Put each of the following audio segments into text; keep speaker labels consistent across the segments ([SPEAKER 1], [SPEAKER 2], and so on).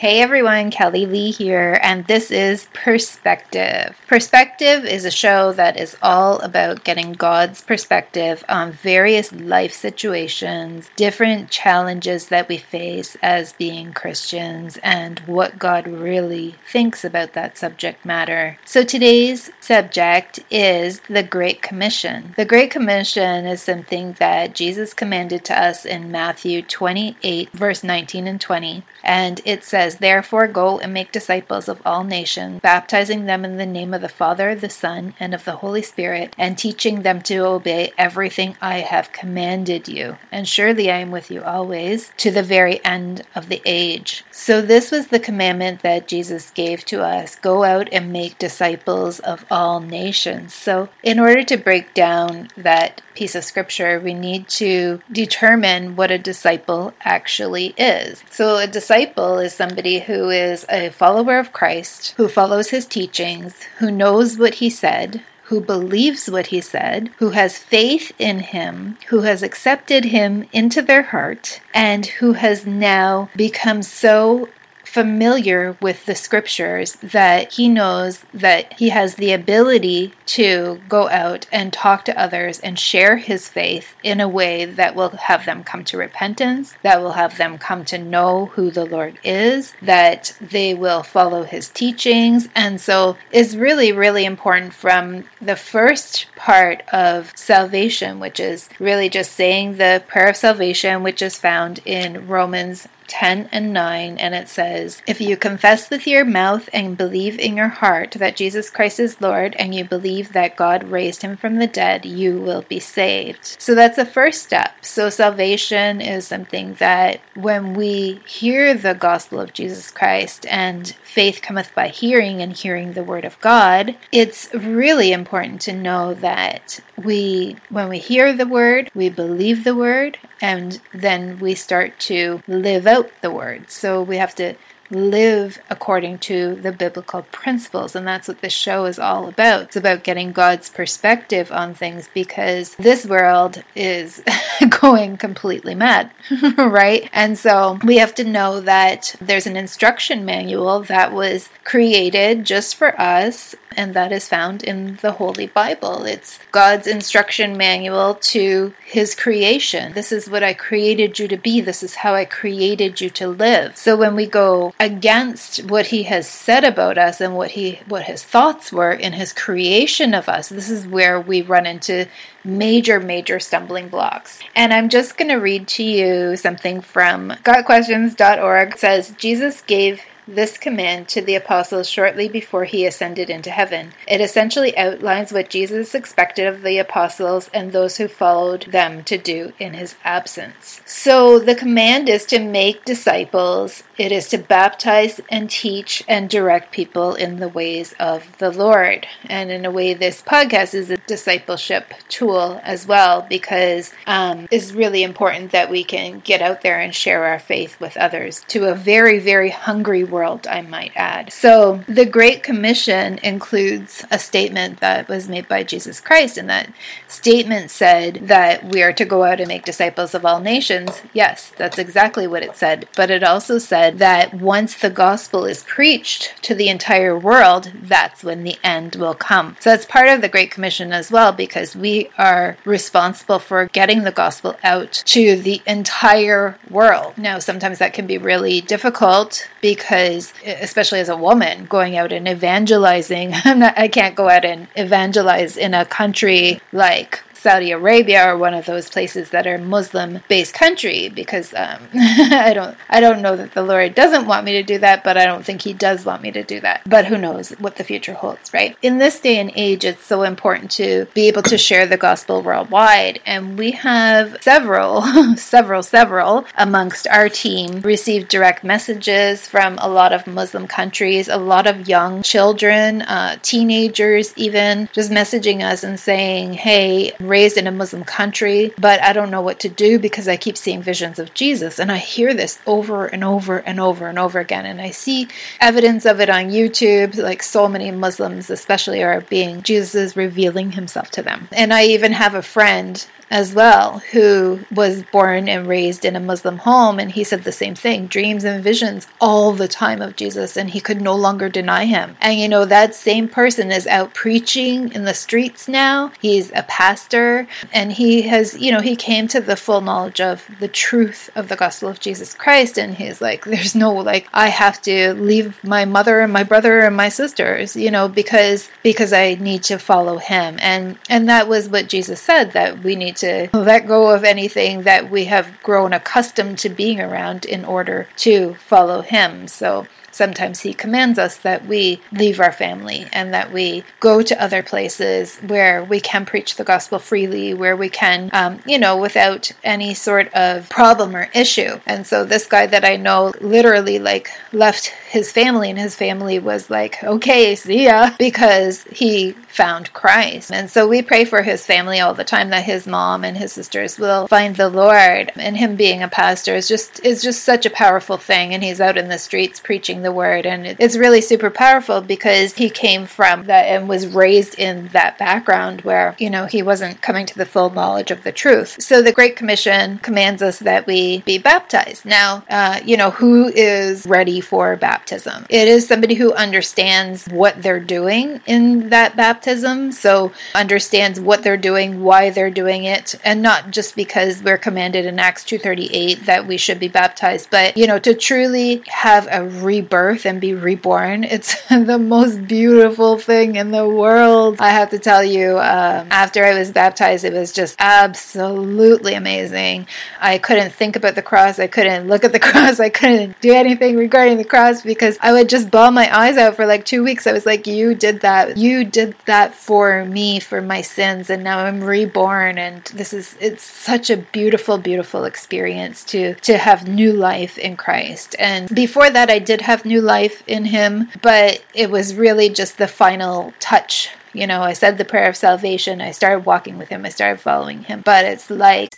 [SPEAKER 1] Hey everyone, Kelly Lee here, and this is Perspective. Perspective is a show that is all about getting God's perspective on various life situations, different challenges that we face as being Christians, and what God really thinks about that subject matter. So today's subject is the Great Commission. The Great Commission is something that Jesus commanded to us in Matthew 28, verse 19 and 20, and it says, says, Therefore go and make disciples of all nations, baptizing them in the name of the Father, the Son, and of the Holy Spirit, and teaching them to obey everything I have commanded you. And surely I am with you always, to the very end of the age. So this was the commandment that Jesus gave to us go out and make disciples of all nations. So in order to break down that piece of scripture, we need to determine what a disciple actually is. So a disciple is somebody who is a follower of Christ, who follows his teachings, who knows what he said, who believes what he said, who has faith in him, who has accepted him into their heart, and who has now become so familiar with the scriptures that he knows that he has the ability to go out and talk to others and share his faith in a way that will have them come to repentance, that will have them come to know who the Lord is, that they will follow his teachings. And so is really, really important from the first part of salvation, which is really just saying the prayer of salvation, which is found in Romans 10 and 9, and it says, If you confess with your mouth and believe in your heart that Jesus Christ is Lord, and you believe that God raised him from the dead, you will be saved. So that's the first step. So salvation is something that when we hear the gospel of Jesus Christ and faith cometh by hearing and hearing the word of God, it's really important to know that we, when we hear the word, we believe the word, and then we start to live out the word. So we have to live according to the biblical principles. And that's what this show is all about. It's about getting God's perspective on things because this world is going completely mad, right? And so we have to know that there's an instruction manual that was created just for us and that is found in the Holy Bible. It's God's instruction manual to His creation. This is what I created you to be. This is how I created you to live. So when we go against what He has said about us and what He what His thoughts were in His creation of us, this is where we run into major, major stumbling blocks. And I'm just going to read to you something from GotQuestions.org. It says Jesus gave this command to the apostles shortly before he ascended into heaven. It essentially outlines what Jesus expected of the apostles and those who followed them to do in his absence. So the command is to make disciples, it is to baptize and teach and direct people in the ways of the Lord. And in a way, this podcast is a discipleship tool as well because um, it's really important that we can get out there and share our faith with others to a very, very hungry world world, I might add. So the Great Commission includes a statement that was made by Jesus Christ, and that statement said that we are to go out and make disciples of all nations. Yes, that's exactly what it said. But it also said that once the gospel is preached to the entire world, that's when the end will come. So that's part of the Great Commission as well, because we are responsible for getting the gospel out to the entire world. Now, sometimes that can be really difficult because because especially as a woman going out and evangelizing. Not, i can't go out and evangelize in a country like Saudi Arabia or one of those places that are Muslim based country because um, I don't I don't know that the Lord doesn't want me to do that, but I don't think He does want me to do that. But who knows what the future holds, right? In this day and age, it's so important to be able to share the gospel worldwide, and we have several, several, several amongst our team received direct messages from a lot of Muslim countries, a lot of young children, uh, teenagers, even just messaging us and saying, "Hey, raised in a Muslim country, but I don't know what to do because I keep seeing visions of Jesus." And I hear this over and over and over and over again, and I see evidence of it on YouTube. Like so many Muslims, especially, are being Jesus is revealing Himself to them. And I even have a friend as well who was born and raised in a Muslim home and he said the same thing dreams and visions all the time of Jesus and he could no longer deny him. And you know that same person is out preaching in the streets now. He's a pastor and he has you know he came to the full knowledge of the truth of the gospel of Jesus Christ and he's like there's no like I have to leave my mother and my brother and my sisters you know because because I need to follow him. And and that was what Jesus said that we need to let go of anything that we have grown accustomed to being around in order to follow Him. So sometimes he commands us that we leave our family and that we go to other places where we can preach the gospel freely, where we can, um, you know, without any sort of problem or issue. And so this guy that I know literally like left his family, and his family was like, okay, see ya, because he found Christ. And so we pray for his family all the time that his mom and his sisters will find the Lord. And him being a pastor is just is just such a powerful thing. And he's out in the streets preaching the word, and it's really super powerful because he came from that and was raised in that background where you know he wasn't coming to the full knowledge of the truth. So the Great Commission commands us that we be baptized. Now, uh, you know who is ready for baptism? It is somebody who understands what they're doing in that baptism, so understands what they're doing, why they're doing it, and not just because we're commanded in Acts two thirty eight that we should be baptized, but you know to truly have a rebirth rebirth and be reborn. It's the most beautiful thing in the world. I have to tell you, um, after I was baptized, it was just absolutely amazing. I couldn't think about the cross. I couldn't look at the cross. I couldn't do anything regarding the cross because I would just bawl my eyes out for like two weeks. I was like, You did that. You did that for me, for my sins. And now I'm reborn. And this is, it's such a beautiful, beautiful experience to, to have new life in Christ. And before that, I did have new life in him, but it was really just the final touch. You know, I said the prayer of salvation, I started walking with him, I started following him, but it's like.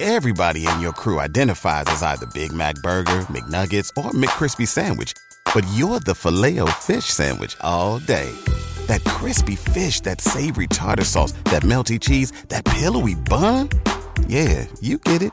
[SPEAKER 2] Everybody in your crew identifies as either Big Mac Burger, McNuggets, or McCrispy Sandwich, but you're the filet fish Sandwich all day. That crispy fish, that savory tartar sauce, that melty cheese, that pillowy bun. Yeah, you get it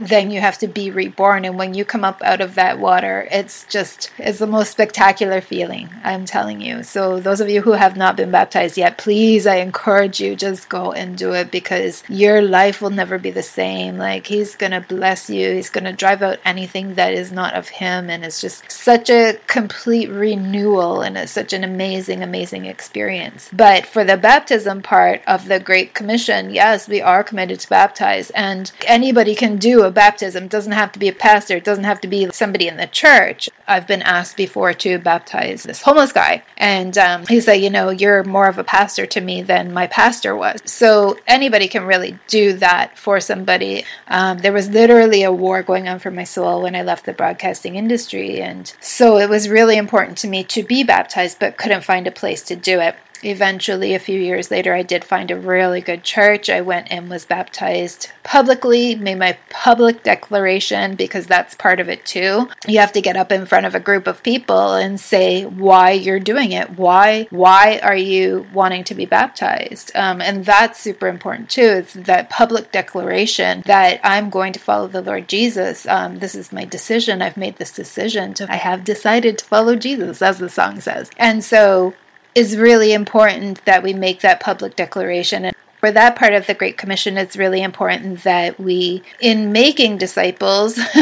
[SPEAKER 1] then you have to be reborn. And when you come up out of that water it's just it's the most spectacular feeling i'm telling you. So those of you who have not been baptized yet please i encourage you just go and do it because your life will never be the same. Like he's gonna bless you. He's gonna drive out anything that is not of him. And it's just such a complete renewal and it's such an amazing amazing experience. But for the baptism part of the great commission yes we are committed to baptize. And anybody can do a baptism. It doesn't have to be a pastor, it doesn't have to be somebody in the church. I've been asked before to baptize this homeless guy, and um, he said, You know, you're more of a pastor to me than my pastor was. So anybody can really do that for somebody. Um, there was literally a war going on for my soul when I left the broadcasting industry, and so it was really important to me to be baptized, but couldn't find a place to do it eventually, a few years later, I did find a really good church. I went and was baptized publicly, made my public declaration because that's part of it too. You have to get up in front of a group of people and say why you're doing it. Why? Why are you wanting to be baptized? Um, and that's super important too. It's that public declaration that I'm going to follow the Lord Jesus. Um, this is my decision. I've made this decision to. I have decided to follow Jesus, as the song says. And so is really important that we make that public declaration. And for that part of the Great Commission, it's really important that we, in making disciples,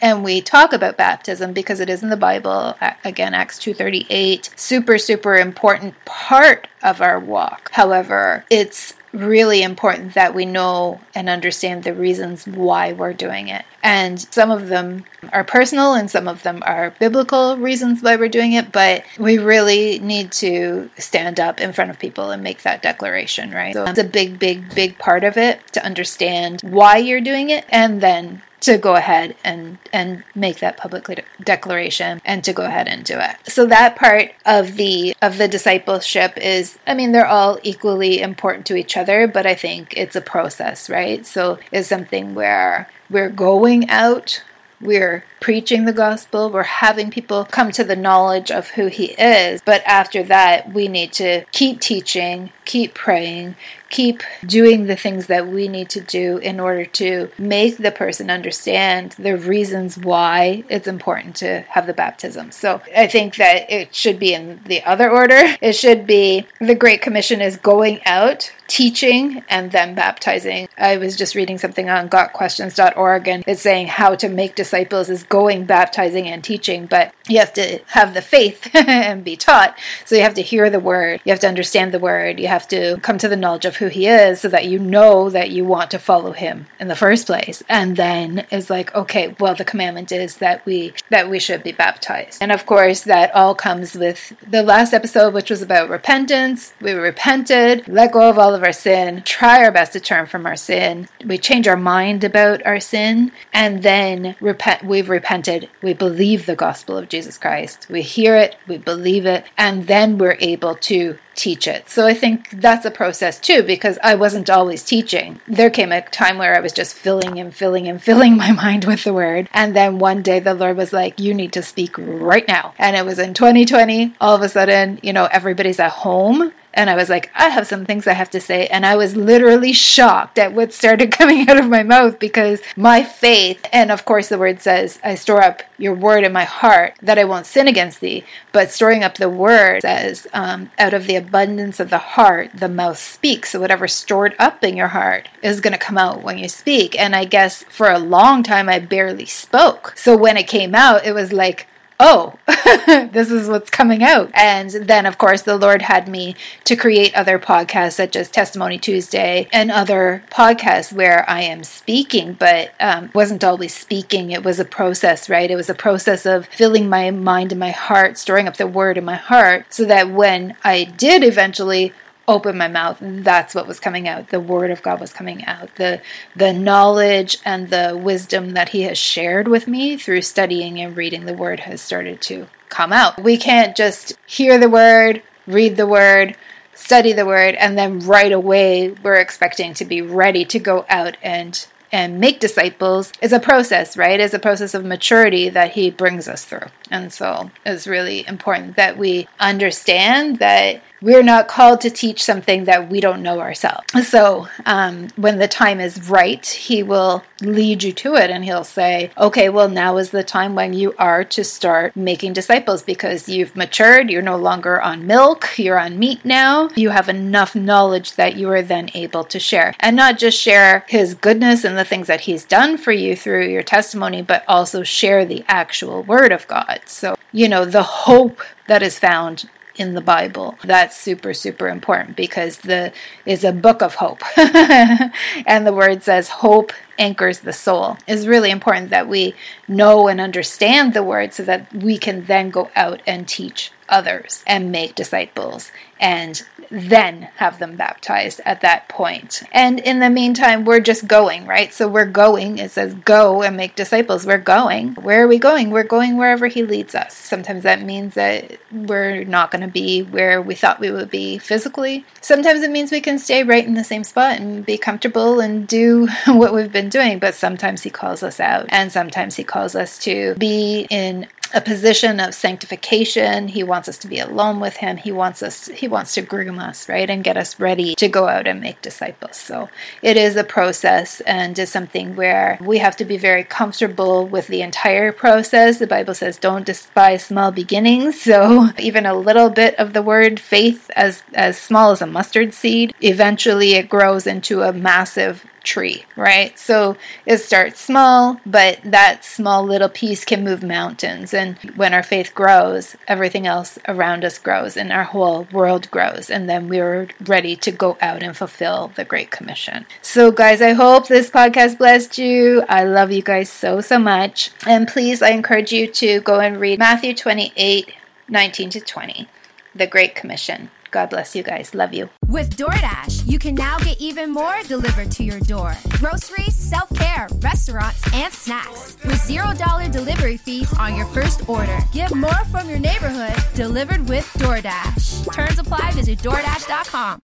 [SPEAKER 1] and we talk about baptism because it is in the Bible. Again, Acts two thirty eight, super super important part of our walk. However, it's really important that we know and understand the reasons why we're doing it. And some of them are personal and some of them are biblical reasons why we're doing it, but we really need to stand up in front of people and make that declaration, right? So it's a big, big, big part of it to understand why you're doing it and then to go ahead and and make that public declaration and to go ahead and do it. So that part of the of the discipleship is I mean they're all equally important to each other, but I think it's a process, right? So it's something where we're going out we're preaching the gospel, we're having people come to the knowledge of who he is. But after that, we need to keep teaching, keep praying, keep doing the things that we need to do in order to make the person understand the reasons why it's important to have the baptism. So I think that it should be in the other order. It should be the Great Commission is going out, teaching, and then baptizing. I was just reading something on gotquestions.org and it's saying how to make disciples is going, baptizing, and teaching, but you have to have the faith and be taught. So you have to hear the word, you have to understand the word, you have to come to the knowledge of who he is so that you know that you want to follow him in the first place. And then it's like, okay, well the commandment is that we that we should be baptized. And of course that all comes with the last episode which was about repentance. We repented, let go of all of our sin, try our best to turn from our sin. We change our mind about our sin and then repent we've repented. We believe the gospel of Jesus Christ. We hear it, we believe it, and then we're able to teach it. So I think that's a process too, because I wasn't always teaching. There came a time where I was just filling and filling and filling my mind with the word. And then one day the Lord was like, You need to speak right now. And it was in 2020. All of a sudden, you know, everybody's at home and I was like, I have some things I have to say. And I was literally shocked at what started coming out of my mouth because my faith, and of course the word says, I store up your word in my heart that I won't sin against thee. But storing up the word says, um, out of the abundance of the heart, the mouth speaks. So whatever stored up in your heart is going to come out when you speak. And I guess for a long time, I barely spoke. So when it came out, it was like, oh, this is what's coming out. And then, of course, the Lord had me to create other podcasts such as Testimony Tuesday and other podcasts where I am speaking, but um, wasn't always speaking. It was a process, right? It was a process of filling my mind and my heart, storing up the word in my heart, so that when I did eventually open my mouth. And that's what was coming out. The word of god was coming out. The the knowledge and the wisdom that he has shared with me through studying and reading the word has started to come out. We can't just hear the word read the word study the word and then right away we're expecting to be ready to go out and and make disciples. Is a process, right? Is a process of maturity that he brings us through. And so it's really important that we understand that we're not called to teach something that we don't know ourselves. So um, when the time is right, He will lead you to it and He'll say, okay, well, now is the time when you are to start making disciples because you've matured. You're no longer on milk, you're on meat now. You have enough knowledge that you are then able to share. And not just share His goodness and the things that He's done for you through your testimony, but also share the actual Word of God. So, you know, the hope that is found in the Bible. That's super, super important because the is a book of hope. and the word says hope anchors the soul. It's really important that we know and understand the word so that we can then go out and teach others and make disciples and then have them baptized at that point. And in the meantime, we're just going, right? So we're going. It says go and make disciples. We're going. Where are we going? We're going wherever He leads us. Sometimes that means that we're not going to be where we thought we would be physically. Sometimes it means we can stay right in the same spot and be comfortable and do what we've been doing. But sometimes He calls us out, and sometimes He calls us to be in a position of sanctification. He wants us to be alone with him. He wants us he wants to groom us, right? And get us ready to go out and make disciples. So it is a process and is something where we have to be very comfortable with the entire process. The Bible says don't despise small beginnings. So even a little bit of the word faith as as small as a mustard seed, eventually it grows into a massive tree, right? So it starts small, but that small little piece can move mountains. And when our faith grows, everything else around us grows and our whole world grows. And then we're ready to go out and fulfill the Great Commission. So, guys, I hope this podcast blessed you. I love you guys so, so much. And please, I encourage you to go and read Matthew 28 19 to 20, the Great Commission. God bless you guys. Love you.
[SPEAKER 3] With DoorDash, you can now get even more delivered to your door groceries, self care, restaurants, and snacks with $0 delivery fees on your first order. Get more from your neighborhood delivered with DoorDash. Terms apply. Visit DoorDash.com.